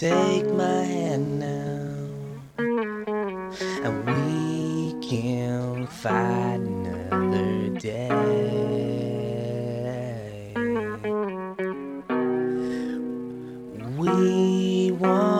take my hand now and we can fight another day. We want.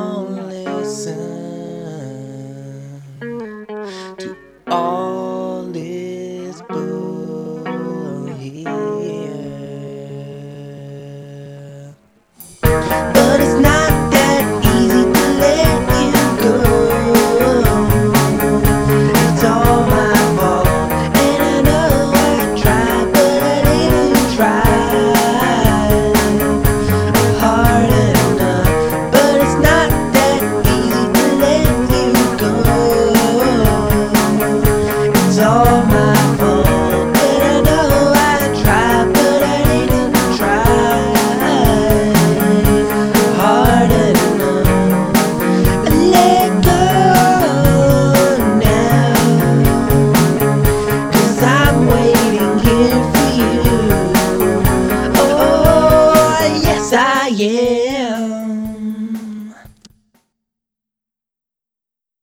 all night.